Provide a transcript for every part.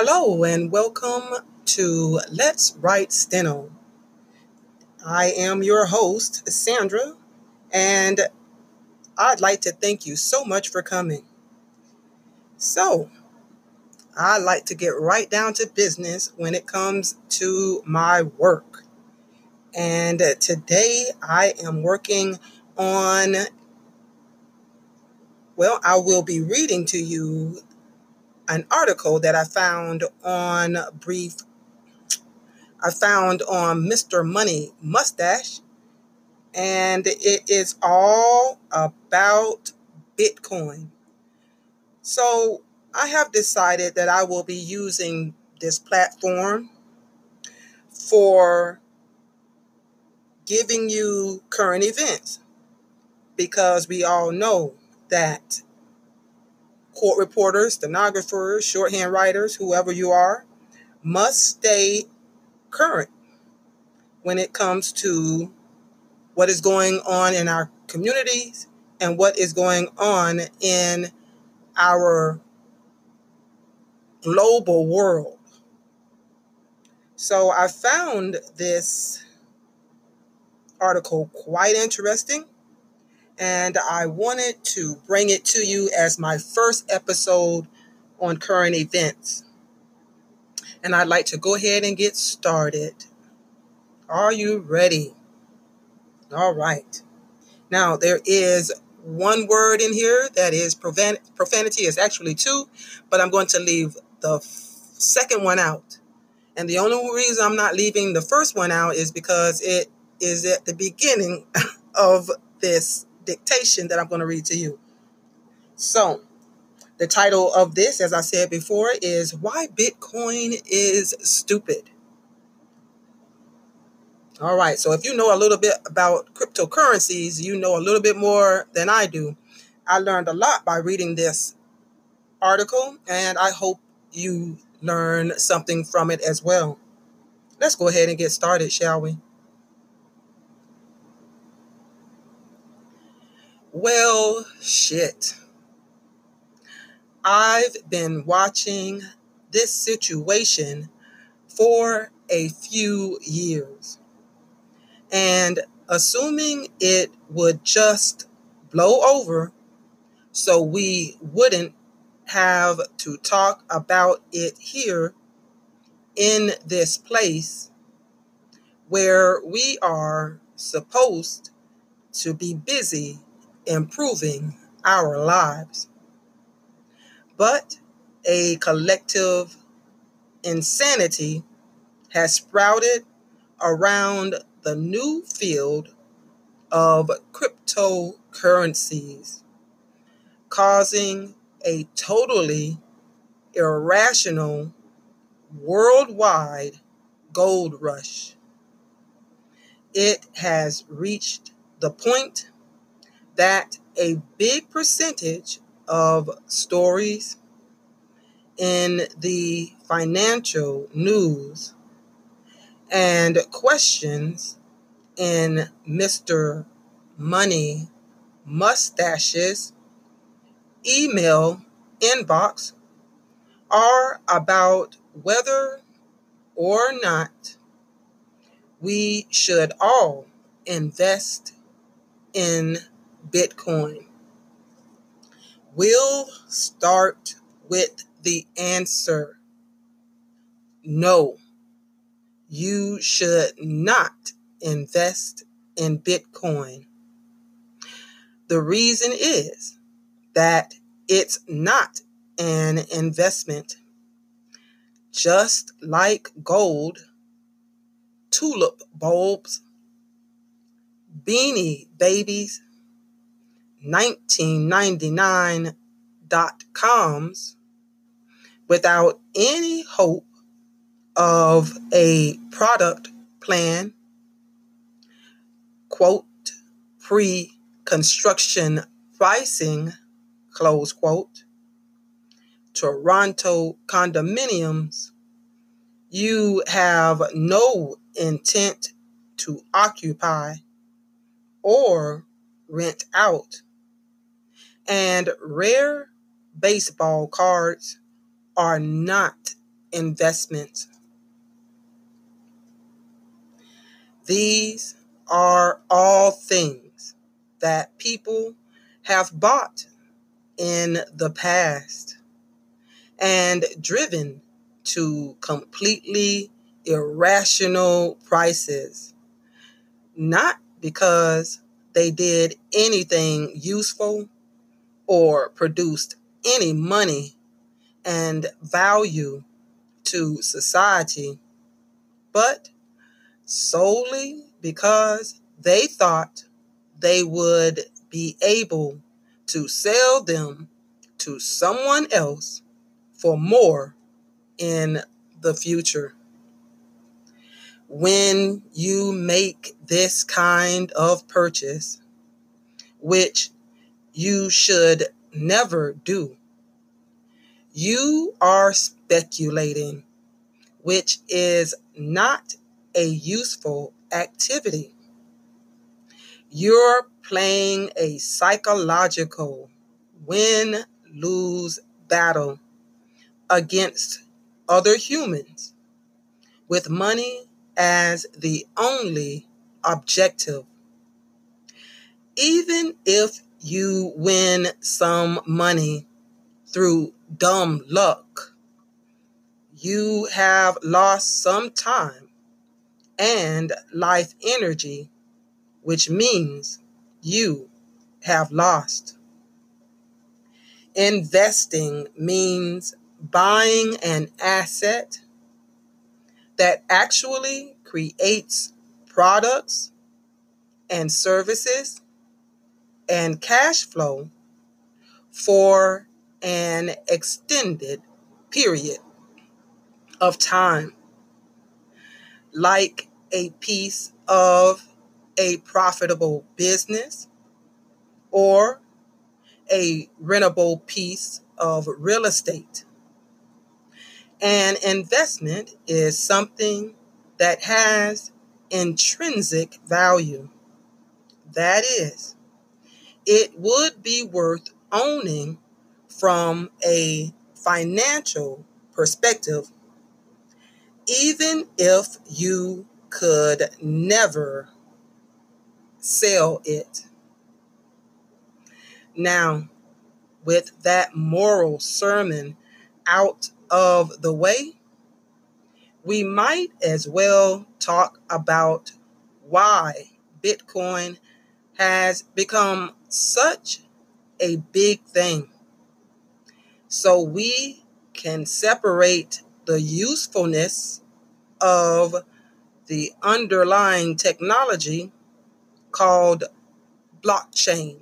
Hello and welcome to Let's Write Steno. I am your host, Sandra, and I'd like to thank you so much for coming. So, I like to get right down to business when it comes to my work. And today I am working on, well, I will be reading to you an article that I found on Brief. I found on Mr. Money Mustache, and it is all about Bitcoin. So I have decided that I will be using this platform for giving you current events because we all know that court reporters, stenographers, shorthand writers, whoever you are, must stay current when it comes to what is going on in our communities and what is going on in our global world. So I found this article quite interesting and I wanted to bring it to you as my first episode on current events. And I'd like to go ahead and get started. Are you ready? All right. Now, there is one word in here that is profanity, is actually two, but I'm going to leave the f- second one out. And the only reason I'm not leaving the first one out is because it is at the beginning of this dictation that I'm going to read to you. So, the title of this, as I said before, is Why Bitcoin is Stupid. All right, so if you know a little bit about cryptocurrencies, you know a little bit more than I do. I learned a lot by reading this article, and I hope you learn something from it as well. Let's go ahead and get started, shall we? Well, shit. I've been watching this situation for a few years. And assuming it would just blow over so we wouldn't have to talk about it here in this place where we are supposed to be busy improving our lives. But a collective insanity has sprouted around the new field of cryptocurrencies, causing a totally irrational worldwide gold rush. It has reached the point that a big percentage of stories in the financial news and questions in Mr. Money Mustache's email inbox are about whether or not we should all invest in Bitcoin? We'll start with the answer no, you should not invest in Bitcoin. The reason is that it's not an investment. Just like gold, tulip bulbs, beanie babies, 1999.coms without any hope of a product plan, quote, pre construction pricing, close quote, Toronto condominiums, you have no intent to occupy or rent out and rare baseball cards are not investments. These are all things that people have bought in the past and driven to completely irrational prices, not because they did anything useful or produced any money and value to society, but solely because they thought they would be able to sell them to someone else for more in the future. When you make this kind of purchase, which you should never do, you are speculating, which is not a useful activity. You're playing a psychological win lose battle against other humans with money as the only objective. Even if you win some money through dumb luck, you have lost some time and life energy, which means you have lost. Investing means buying an asset that actually creates products and services and cash flow for an extended period of time, like a piece of a profitable business or a rentable piece of real estate. An investment is something that has intrinsic value. That is, it would be worth owning from a financial perspective, even if you could never sell it. Now, with that moral sermon out of the way, we might as well talk about why Bitcoin has become such a big thing. So we can separate the usefulness of the underlying technology called blockchain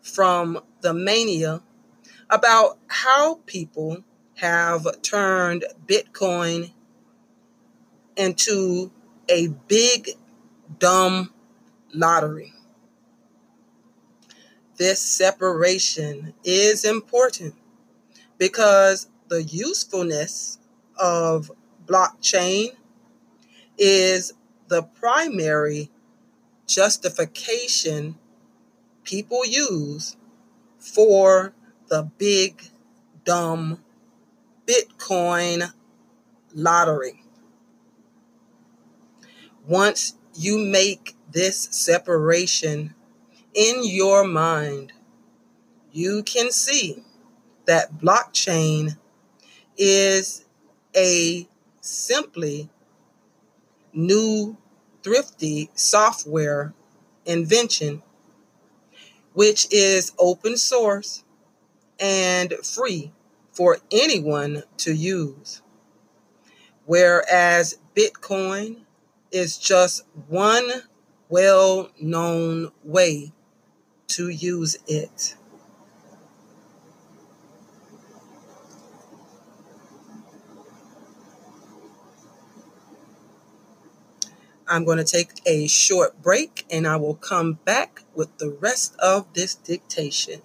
from the mania about how people have turned Bitcoin into a big, dumb lottery. This separation is important because the usefulness of blockchain is the primary justification people use for the big, dumb Bitcoin lottery. Once you make this separation in your mind, you can see that blockchain is a simply new thrifty software invention which is open source and free for anyone to use. Whereas Bitcoin is just one well known way to use it. I'm going to take a short break and I will come back with the rest of this dictation.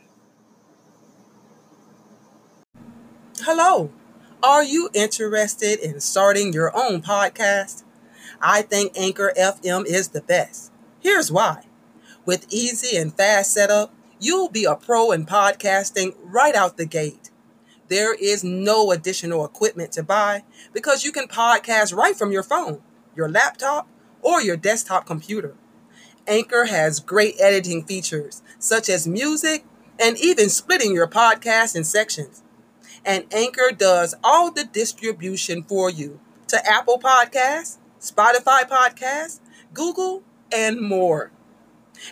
Hello. Are you interested in starting your own podcast? I think Anchor FM is the best. Here's why. With easy and fast setup, you'll be a pro in podcasting right out the gate. there is no additional equipment to buy because you can podcast right from your phone, your laptop, or your desktop computer. Anchor has great editing features such as music and even splitting your podcast in sections. And Anchor does all the distribution for you to Apple Podcasts, Spotify Podcasts, Google, and more.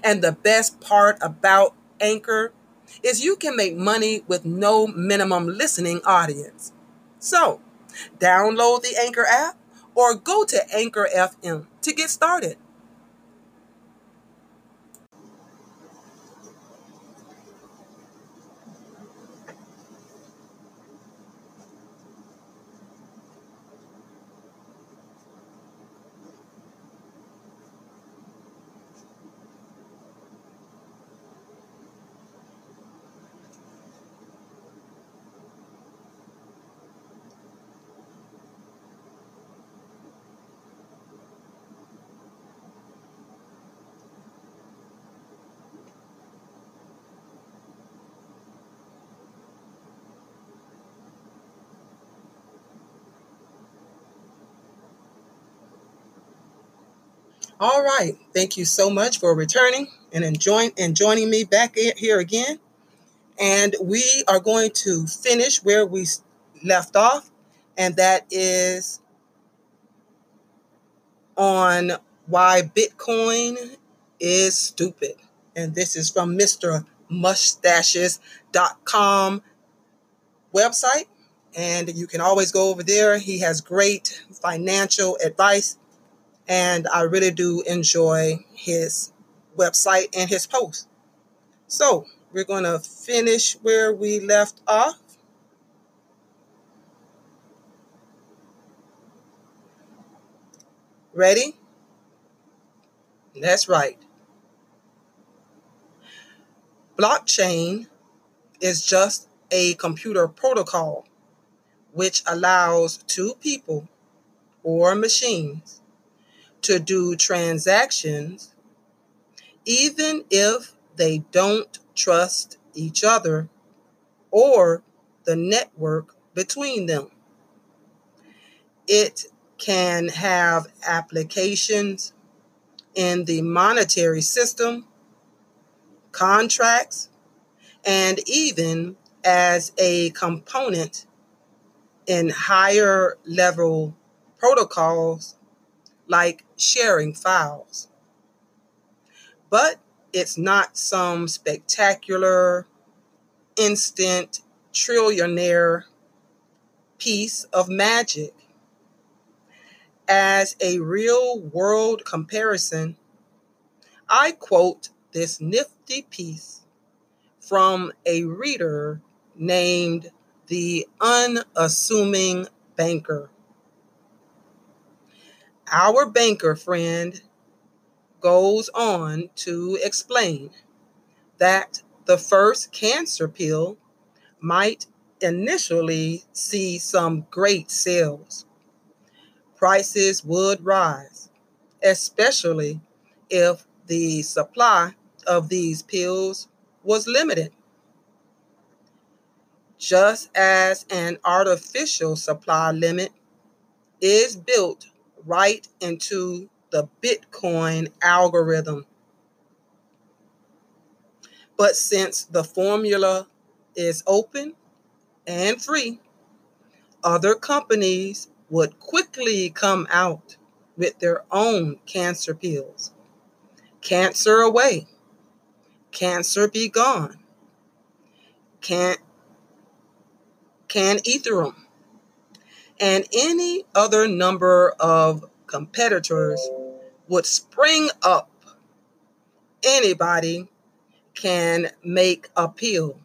And the best part about Anchor is you can make money with no minimum listening audience. So, download the Anchor app or go to Anchor FM to get started. All right. Thank you so much for returning and enjoying and joining me back here again. And we are going to finish where we left off, and that is on why Bitcoin is stupid. And this is from Mr. Mustaches.com website. And you can always go over there. He has great financial advice and I really do enjoy his website and his posts. So we're going to finish where we left off. Ready? That's right. Blockchain is just a computer protocol which allows two people or machines to do transactions, even if they don't trust each other or the network between them. It can have applications in the monetary system, contracts, and even as a component in higher level protocols like sharing files. But it's not some spectacular, instant, trillionaire piece of magic. As a real world comparison, I quote this nifty piece from a reader named The Unassuming Banker. Our banker friend goes on to explain that the first cancer pill might initially see some great sales. Prices would rise, especially if the supply of these pills was limited. Just as an artificial supply limit is built right into the Bitcoin algorithm. But since the formula is open and free, other companies would quickly come out with their own cancer pills. Cancer away. Cancer be gone. Can't can Ethereum and any other number of competitors would spring up. Anybody can make appeal.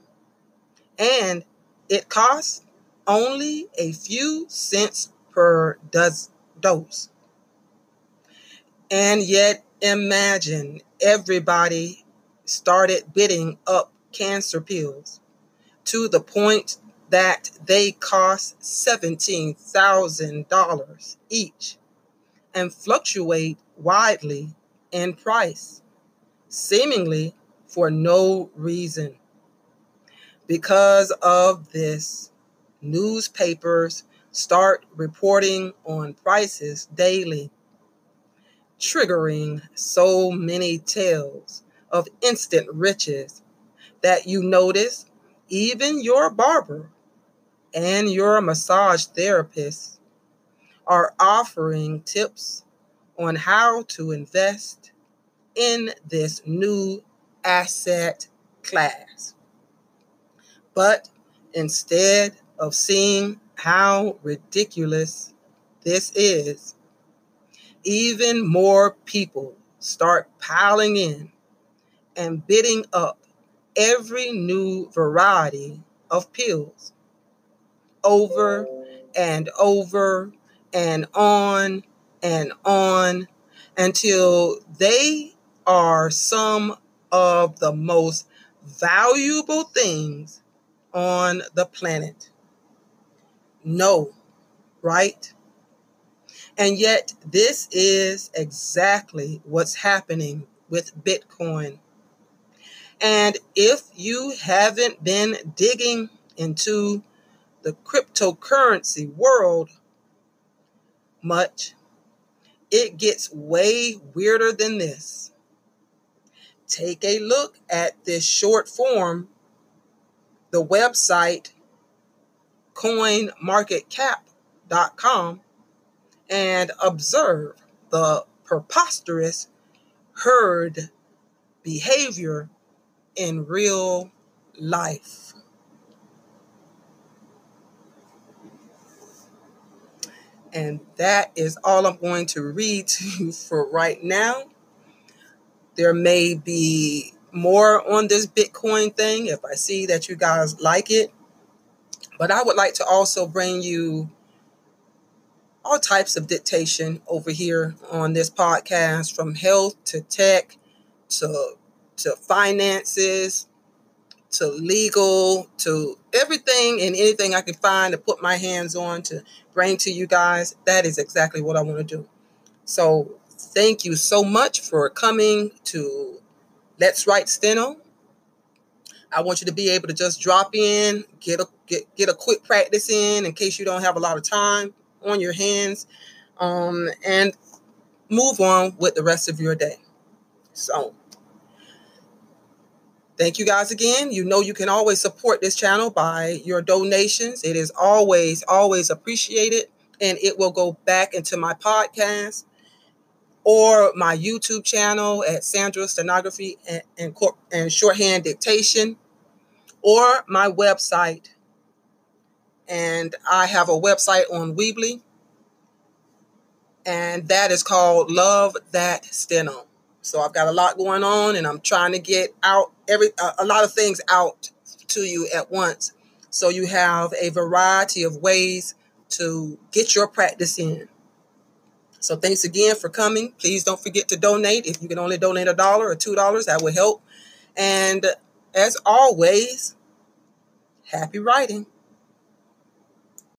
And it costs only a few cents per dose. And yet, imagine everybody started bidding up cancer pills to the point that they cost $17,000 each and fluctuate widely in price, seemingly for no reason. Because of this, newspapers start reporting on prices daily, triggering so many tales of instant riches that you notice even your barber and your massage therapist are offering tips on how to invest in this new asset class. But instead of seeing how ridiculous this is, even more people start piling in and bidding up every new variety of pills over and over and on and on until they are some of the most valuable things on the planet. No, right? And yet, this is exactly what's happening with Bitcoin. And if you haven't been digging into the cryptocurrency world much, it gets way weirder than this. Take a look at this short form, the website coinmarketcap.com, and observe the preposterous herd behavior in real life. And that is all I'm going to read to you for right now. There may be more on this Bitcoin thing if I see that you guys like it. But I would like to also bring you all types of dictation over here on this podcast from health to tech to to finances to legal to everything and anything I can find to put my hands on to bring to you guys. That is exactly what I want to do. So thank you so much for coming to Let's Write Steno. I want you to be able to just drop in, get a get get a quick practice in in case you don't have a lot of time on your hands, um, and move on with the rest of your day. So Thank you guys again. You know, you can always support this channel by your donations. It is always, always appreciated. And it will go back into my podcast or my YouTube channel at Sandra Stenography and, and, and Shorthand Dictation or my website. And I have a website on Weebly, and that is called Love That Steno. So I've got a lot going on, and I'm trying to get out every a lot of things out to you at once. So you have a variety of ways to get your practice in. So thanks again for coming. Please don't forget to donate. If you can only donate a dollar or two dollars, that would help. And as always, happy writing.